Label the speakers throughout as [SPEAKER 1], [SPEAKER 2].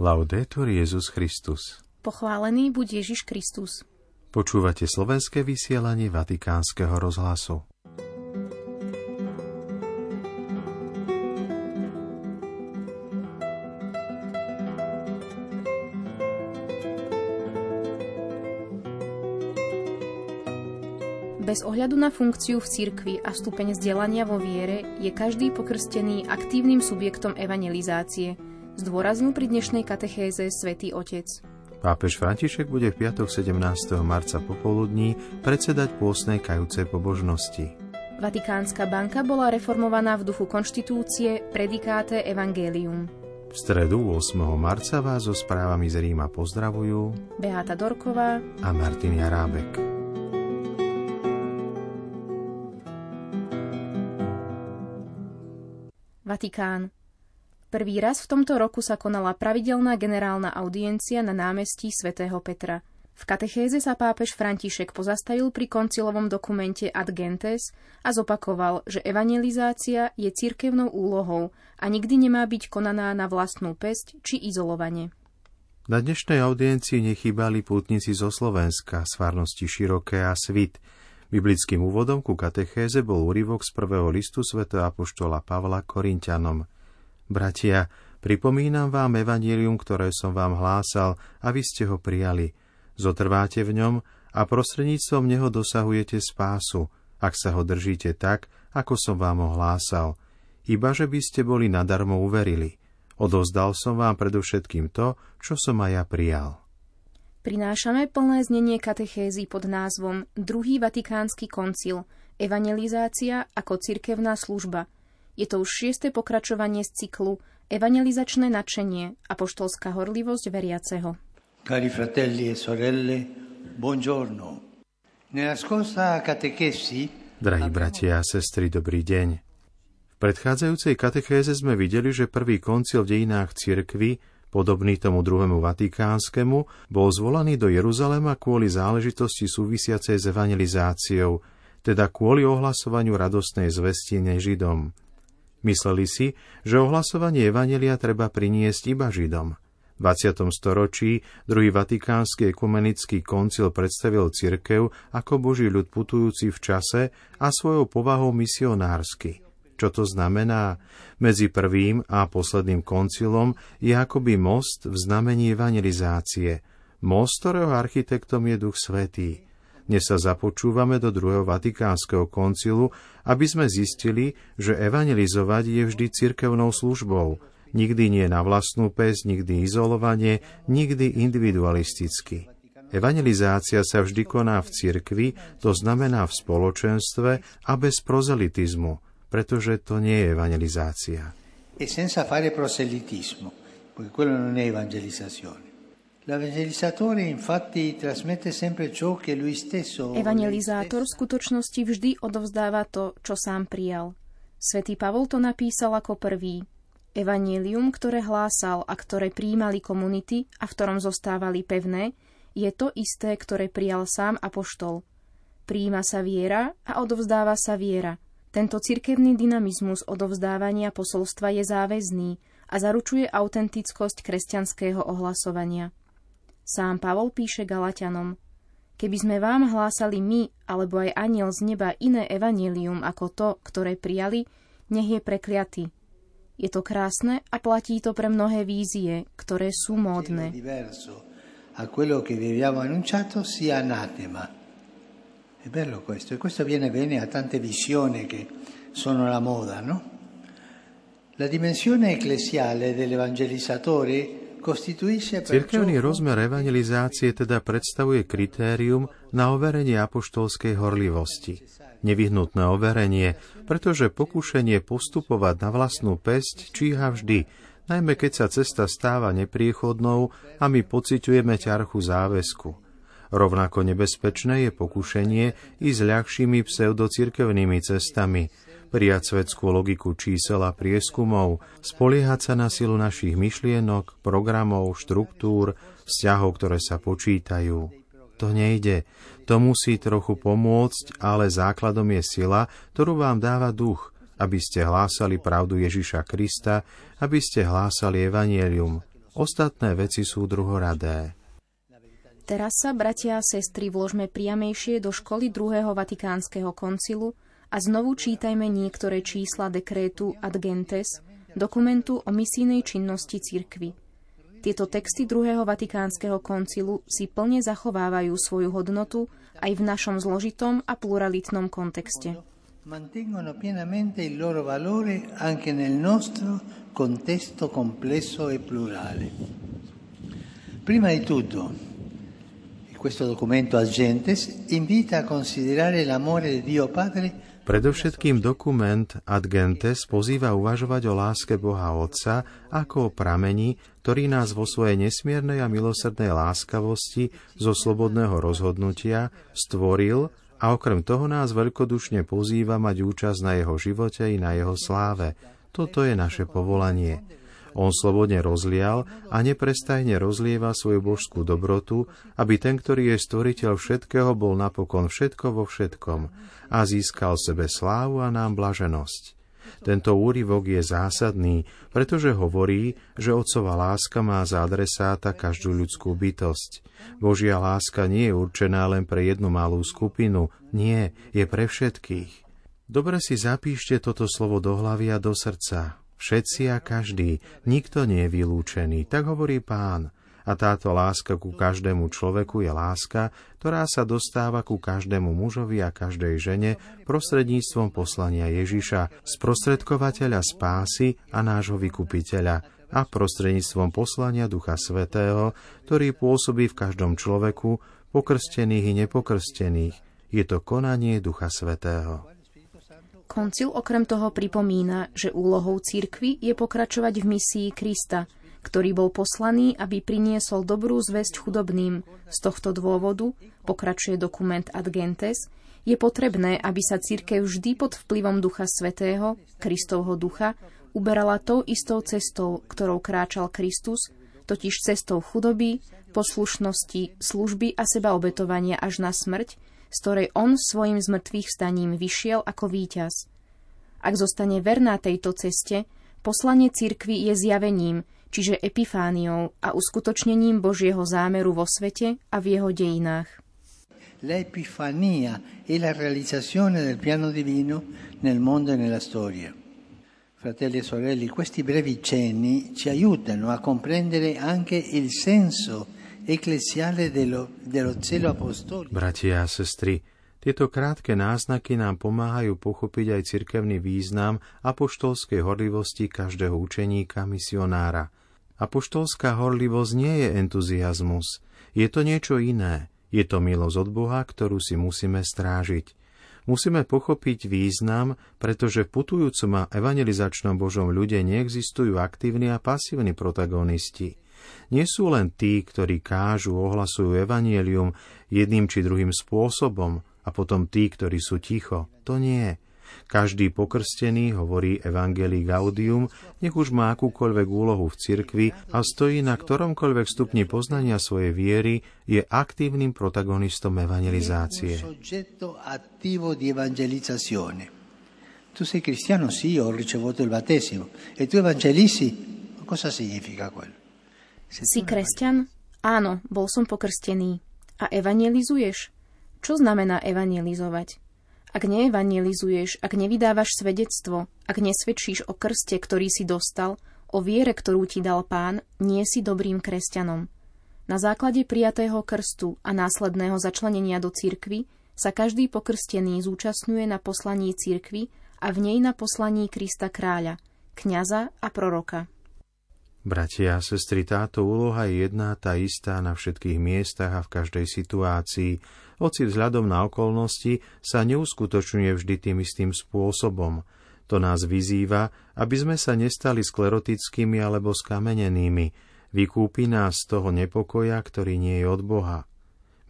[SPEAKER 1] Laudetur Jezus Christus.
[SPEAKER 2] Pochválený buď Ježiš Kristus.
[SPEAKER 1] Počúvate slovenské vysielanie Vatikánskeho rozhlasu.
[SPEAKER 2] Bez ohľadu na funkciu v cirkvi a stupeň vzdelania vo viere je každý pokrstený aktívnym subjektom evangelizácie, zdôraznil pri dnešnej katechéze svätý Otec.
[SPEAKER 1] Pápež František bude v piatok 17. marca popoludní predsedať pôstnej kajúcej pobožnosti.
[SPEAKER 2] Vatikánska banka bola reformovaná v duchu konštitúcie Predikáte Evangelium.
[SPEAKER 1] V stredu 8. marca vás so správami z Ríma pozdravujú
[SPEAKER 2] Beata Dorková
[SPEAKER 1] a Martin Jarábek.
[SPEAKER 2] Vatikán. Prvý raz v tomto roku sa konala pravidelná generálna audiencia na námestí svätého Petra. V katechéze sa pápež František pozastavil pri koncilovom dokumente Ad Gentes a zopakoval, že evangelizácia je cirkevnou úlohou a nikdy nemá byť konaná na vlastnú pesť či izolovane.
[SPEAKER 1] Na dnešnej audiencii nechýbali pútnici zo Slovenska, svárnosti Široké a Svit, Biblickým úvodom ku katechéze bol úryvok z prvého listu svätého apoštola Pavla Korintianom. Bratia, pripomínam vám evanílium, ktoré som vám hlásal, a vy ste ho prijali. Zotrváte v ňom a prostredníctvom neho dosahujete spásu, ak sa ho držíte tak, ako som vám ho hlásal. Iba, že by ste boli nadarmo uverili. Odozdal som vám predovšetkým to, čo som aj ja prijal.
[SPEAKER 2] Prinášame plné znenie katechézy pod názvom Druhý vatikánsky koncil Evangelizácia ako cirkevná služba. Je to už šieste pokračovanie z cyklu Evangelizačné nadšenie a poštolská horlivosť veriaceho.
[SPEAKER 3] Cari fratelli e sorelle, buongiorno. Nella scorsa catechesi
[SPEAKER 1] Drahí bratia a sestry, dobrý deň. V predchádzajúcej katechéze sme videli, že prvý koncil v dejinách cirkvy podobný tomu druhému vatikánskemu, bol zvolaný do Jeruzalema kvôli záležitosti súvisiacej s evangelizáciou, teda kvôli ohlasovaniu radostnej zvesti nežidom. Mysleli si, že ohlasovanie evanelia treba priniesť iba židom. V 20. storočí druhý vatikánsky ekumenický koncil predstavil cirkev ako boží ľud putujúci v čase a svojou povahou misionársky – čo to znamená? Medzi prvým a posledným koncilom je akoby most v znamení evangelizácie. Most, ktorého architektom je Duch Svetý. Dnes sa započúvame do druhého Vatikánskeho koncilu, aby sme zistili, že evangelizovať je vždy cirkevnou službou. Nikdy nie na vlastnú pes, nikdy izolovanie, nikdy individualisticky. Evangelizácia sa vždy koná v cirkvi, to znamená v spoločenstve a bez prozelitizmu – pretože to nie je evangelizácia.
[SPEAKER 3] E senza fare proselitismo, perché quello non è evangelizzazione.
[SPEAKER 2] Evangelizátor v skutočnosti vždy odovzdáva to, čo sám prijal. Svetý Pavol to napísal ako prvý. Evangelium, ktoré hlásal a ktoré prijímali komunity a v ktorom zostávali pevné, je to isté, ktoré prijal sám apoštol. Prijíma sa viera a odovzdáva sa viera – tento cirkevný dynamizmus odovzdávania posolstva je záväzný a zaručuje autentickosť kresťanského ohlasovania. Sám Pavol píše Galatianom, Keby sme vám hlásali my, alebo aj aniel z neba iné evanelium ako to, ktoré prijali, nech je prekliatý. Je to krásne a platí to pre mnohé vízie, ktoré sú módne.
[SPEAKER 3] A quello che vi abbiamo annunciato sia anatema. È bello questo, e questo viene bene a tante visioni che sono la moda, no? La dimensione ecclesiale dell'evangelizzatore
[SPEAKER 1] Cirkevný rozmer evangelizácie teda predstavuje kritérium na overenie apoštolskej horlivosti. Nevyhnutné overenie, pretože pokušenie postupovať na vlastnú pesť číha vždy, najmä keď sa cesta stáva nepriechodnou a my pociťujeme ťarchu záväzku. Rovnako nebezpečné je pokušenie i s ľahšími pseudocirkevnými cestami, prijať svetskú logiku čísel a prieskumov, spoliehať sa na silu našich myšlienok, programov, štruktúr, vzťahov, ktoré sa počítajú. To nejde. To musí trochu pomôcť, ale základom je sila, ktorú vám dáva duch, aby ste hlásali pravdu Ježiša Krista, aby ste hlásali evanielium. Ostatné veci sú druhoradé.
[SPEAKER 2] Teraz sa, bratia a sestry, vložme priamejšie do školy druhého Vatikánskeho koncilu a znovu čítajme niektoré čísla dekrétu Ad Gentes, dokumentu o misijnej činnosti cirkvy. Tieto texty druhého Vatikánskeho koncilu si plne zachovávajú svoju hodnotu aj v našom zložitom a pluralitnom kontexte.
[SPEAKER 3] Mantengono pienamente il loro valore anche nel nostro contesto complesso e plurale. Prima di tutto, Questo documento Agentes invita a considerare l'amore di Dio Padre
[SPEAKER 1] Predovšetkým dokument Ad Gentes pozýva uvažovať o láske Boha Otca ako o pramení, ktorý nás vo svojej nesmiernej a milosrdnej láskavosti zo slobodného rozhodnutia stvoril a okrem toho nás veľkodušne pozýva mať účasť na jeho živote i na jeho sláve. Toto je naše povolanie. On slobodne rozlial a neprestajne rozlieva svoju božskú dobrotu, aby ten, ktorý je stvoriteľ všetkého, bol napokon všetko vo všetkom a získal sebe slávu a nám blaženosť. Tento úryvok je zásadný, pretože hovorí, že otcová láska má za adresáta každú ľudskú bytosť. Božia láska nie je určená len pre jednu malú skupinu, nie, je pre všetkých. Dobre si zapíšte toto slovo do hlavy a do srdca. Všetci a každý, nikto nie je vylúčený, tak hovorí pán. A táto láska ku každému človeku je láska, ktorá sa dostáva ku každému mužovi a každej žene prostredníctvom poslania Ježiša, sprostredkovateľa spásy a nášho vykupiteľa, a prostredníctvom poslania Ducha Svetého, ktorý pôsobí v každom človeku, pokrstených i nepokrstených. Je to konanie Ducha Svetého.
[SPEAKER 2] Koncil okrem toho pripomína, že úlohou církvy je pokračovať v misii Krista, ktorý bol poslaný, aby priniesol dobrú zväzť chudobným. Z tohto dôvodu, pokračuje dokument Ad Gentes, je potrebné, aby sa církev vždy pod vplyvom Ducha Svetého, Kristovho ducha, uberala tou istou cestou, ktorou kráčal Kristus, totiž cestou chudoby, poslušnosti, služby a sebaobetovania až na smrť, z ktorej on svojim zmrtvých vstaním vyšiel ako víťaz. Ak zostane verná tejto ceste, poslanie cirkvy je zjavením, čiže epifániou a uskutočnením Božieho zámeru vo svete a v jeho dejinách.
[SPEAKER 3] L'epifania è la realizzazione del piano divino nel mondo e nella storia. Fratelli e sorelle, questi brevi cenni ci aiutano a comprendere anche il senso
[SPEAKER 1] Bratia a sestry, tieto krátke náznaky nám pomáhajú pochopiť aj cirkevný význam apoštolskej horlivosti každého učeníka misionára. Apoštolská horlivosť nie je entuziasmus, je to niečo iné. Je to milosť od Boha, ktorú si musíme strážiť. Musíme pochopiť význam, pretože v putujúcom a evangelizačnom Božom ľude neexistujú aktívni a pasívni protagonisti – nie sú len tí, ktorí kážu, ohlasujú evanielium jedným či druhým spôsobom a potom tí, ktorí sú ticho. To nie. Každý pokrstený, hovorí Evangelii Gaudium, nech už má akúkoľvek úlohu v cirkvi a stojí na ktoromkoľvek stupni poznania svojej viery, je aktívnym protagonistom evangelizácie.
[SPEAKER 3] Tu sei cristiano? Sì, ho ricevuto il battesimo. E tu evangelizzi? Cosa significa quello?
[SPEAKER 2] Si kresťan? Áno, bol som pokrstený. A evangelizuješ? Čo znamená evangelizovať? Ak neevangelizuješ, ak nevydávaš svedectvo, ak nesvedčíš o krste, ktorý si dostal, o viere, ktorú ti dal pán, nie si dobrým kresťanom. Na základe prijatého krstu a následného začlenenia do cirkvy sa každý pokrstený zúčastňuje na poslaní cirkvy a v nej na poslaní Krista kráľa, kňaza a proroka.
[SPEAKER 1] Bratia a sestry, táto úloha je jedná tá istá na všetkých miestach a v každej situácii, hoci vzhľadom na okolnosti sa neuskutočňuje vždy tým istým spôsobom. To nás vyzýva, aby sme sa nestali sklerotickými alebo skamenenými. Vykúpi nás z toho nepokoja, ktorý nie je od Boha.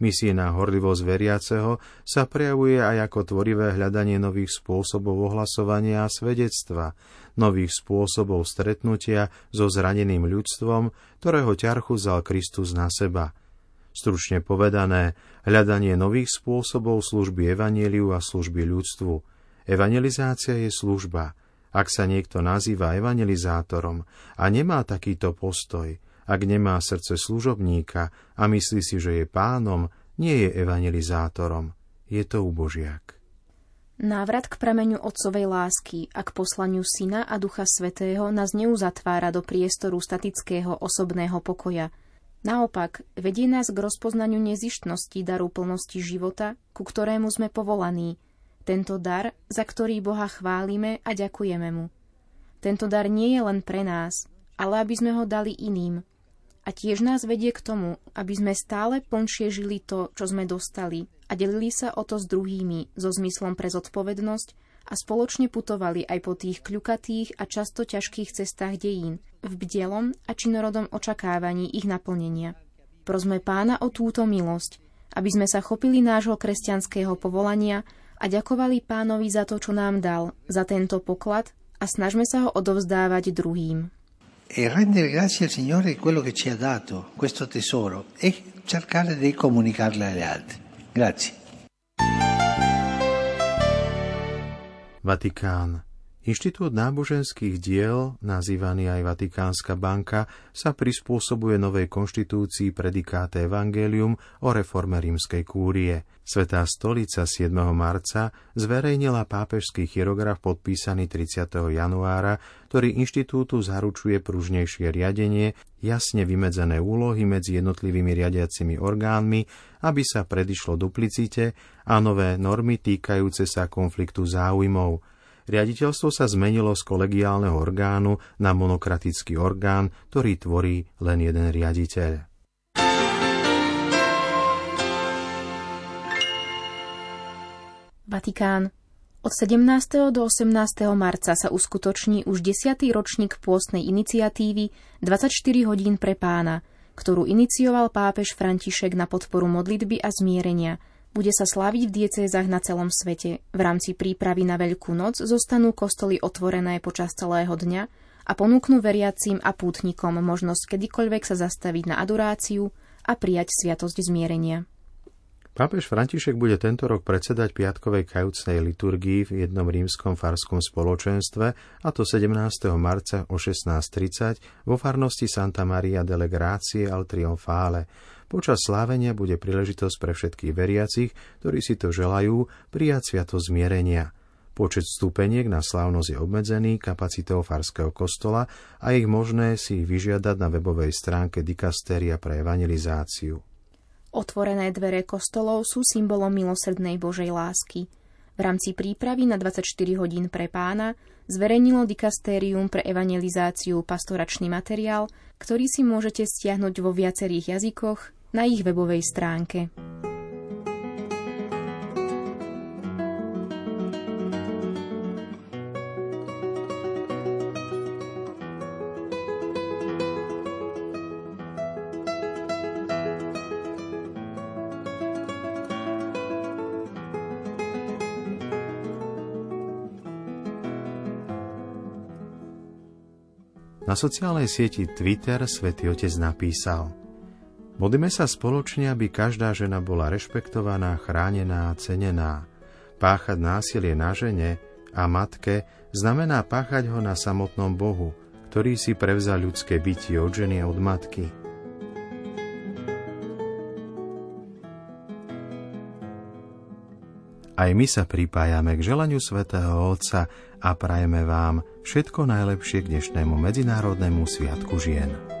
[SPEAKER 1] Misijná horlivosť veriaceho sa prejavuje aj ako tvorivé hľadanie nových spôsobov ohlasovania a svedectva, nových spôsobov stretnutia so zraneným ľudstvom, ktorého ťarchu zal Kristus na seba. Stručne povedané, hľadanie nových spôsobov služby evanieliu a služby ľudstvu. Evangelizácia je služba. Ak sa niekto nazýva evangelizátorom a nemá takýto postoj, Ak nemá srdce služobníka a myslí si, že je pánom, nie je evangelizátorom. Je to ubožiak.
[SPEAKER 2] Návrat k prameňu otcovej lásky a k poslaniu Syna a Ducha Svetého nás neuzatvára do priestoru statického osobného pokoja. Naopak, vedie nás k rozpoznaniu nezištnosti daru plnosti života, ku ktorému sme povolaní. Tento dar, za ktorý Boha chválime a ďakujeme Mu. Tento dar nie je len pre nás, ale aby sme ho dali iným. A tiež nás vedie k tomu, aby sme stále plnšie žili to, čo sme dostali a delili sa o to s druhými so zmyslom pre zodpovednosť a spoločne putovali aj po tých kľukatých a často ťažkých cestách dejín, v bdelom a činorodom očakávaní ich naplnenia. Prosme pána o túto milosť, aby sme sa chopili nášho kresťanského povolania a ďakovali pánovi za to, čo nám dal, za tento poklad a snažme sa ho odovzdávať druhým.
[SPEAKER 3] E rendere grazie al Signore quello che ci ha dato, questo tesoro, e cercare di comunicarlo agli altri. Grazie.
[SPEAKER 1] Vatikán. Inštitút náboženských diel, nazývaný aj Vatikánska banka, sa prispôsobuje novej konštitúcii predikáte Evangelium o reforme rímskej kúrie. Svetá stolica 7. marca zverejnila pápežský chirograf podpísaný 30. januára, ktorý inštitútu zaručuje pružnejšie riadenie, jasne vymedzené úlohy medzi jednotlivými riadiacimi orgánmi, aby sa predišlo duplicite a nové normy týkajúce sa konfliktu záujmov – Riaditeľstvo sa zmenilo z kolegiálneho orgánu na monokratický orgán, ktorý tvorí len jeden riaditeľ.
[SPEAKER 2] Vatikán. Od 17. do 18. marca sa uskutoční už 10. ročník pôstnej iniciatívy 24 hodín pre pána, ktorú inicioval pápež František na podporu modlitby a zmierenia – bude sa sláviť v diecézach na celom svete. V rámci prípravy na Veľkú noc zostanú kostoly otvorené počas celého dňa a ponúknú veriacím a pútnikom možnosť kedykoľvek sa zastaviť na adoráciu a prijať sviatosť zmierenia.
[SPEAKER 1] Pápež František bude tento rok predsedať piatkovej kajúcnej liturgii v jednom rímskom farskom spoločenstve, a to 17. marca o 16.30 vo farnosti Santa Maria delle Grazie al Trionfale. Počas slávenia bude príležitosť pre všetkých veriacich, ktorí si to želajú, prijať sviatosť zmierenia. Počet stupeniek na slávnosť je obmedzený kapacitou farského kostola a ich možné si vyžiadať na webovej stránke Dikastéria pre evangelizáciu.
[SPEAKER 2] Otvorené dvere kostolov sú symbolom milosrdnej Božej lásky. V rámci prípravy na 24 hodín pre pána zverejnilo Dikastérium pre evangelizáciu pastoračný materiál, ktorý si môžete stiahnuť vo viacerých jazykoch na ich webovej stránke.
[SPEAKER 1] Na sociálnej sieti Twitter svätý Otec napísal Modlíme sa spoločne, aby každá žena bola rešpektovaná, chránená a cenená. Páchať násilie na žene a matke znamená páchať ho na samotnom Bohu, ktorý si prevzal ľudské bytie od ženy a od matky. Aj my sa pripájame k želaniu svätého Otca a prajeme vám všetko najlepšie k dnešnému Medzinárodnému sviatku žien.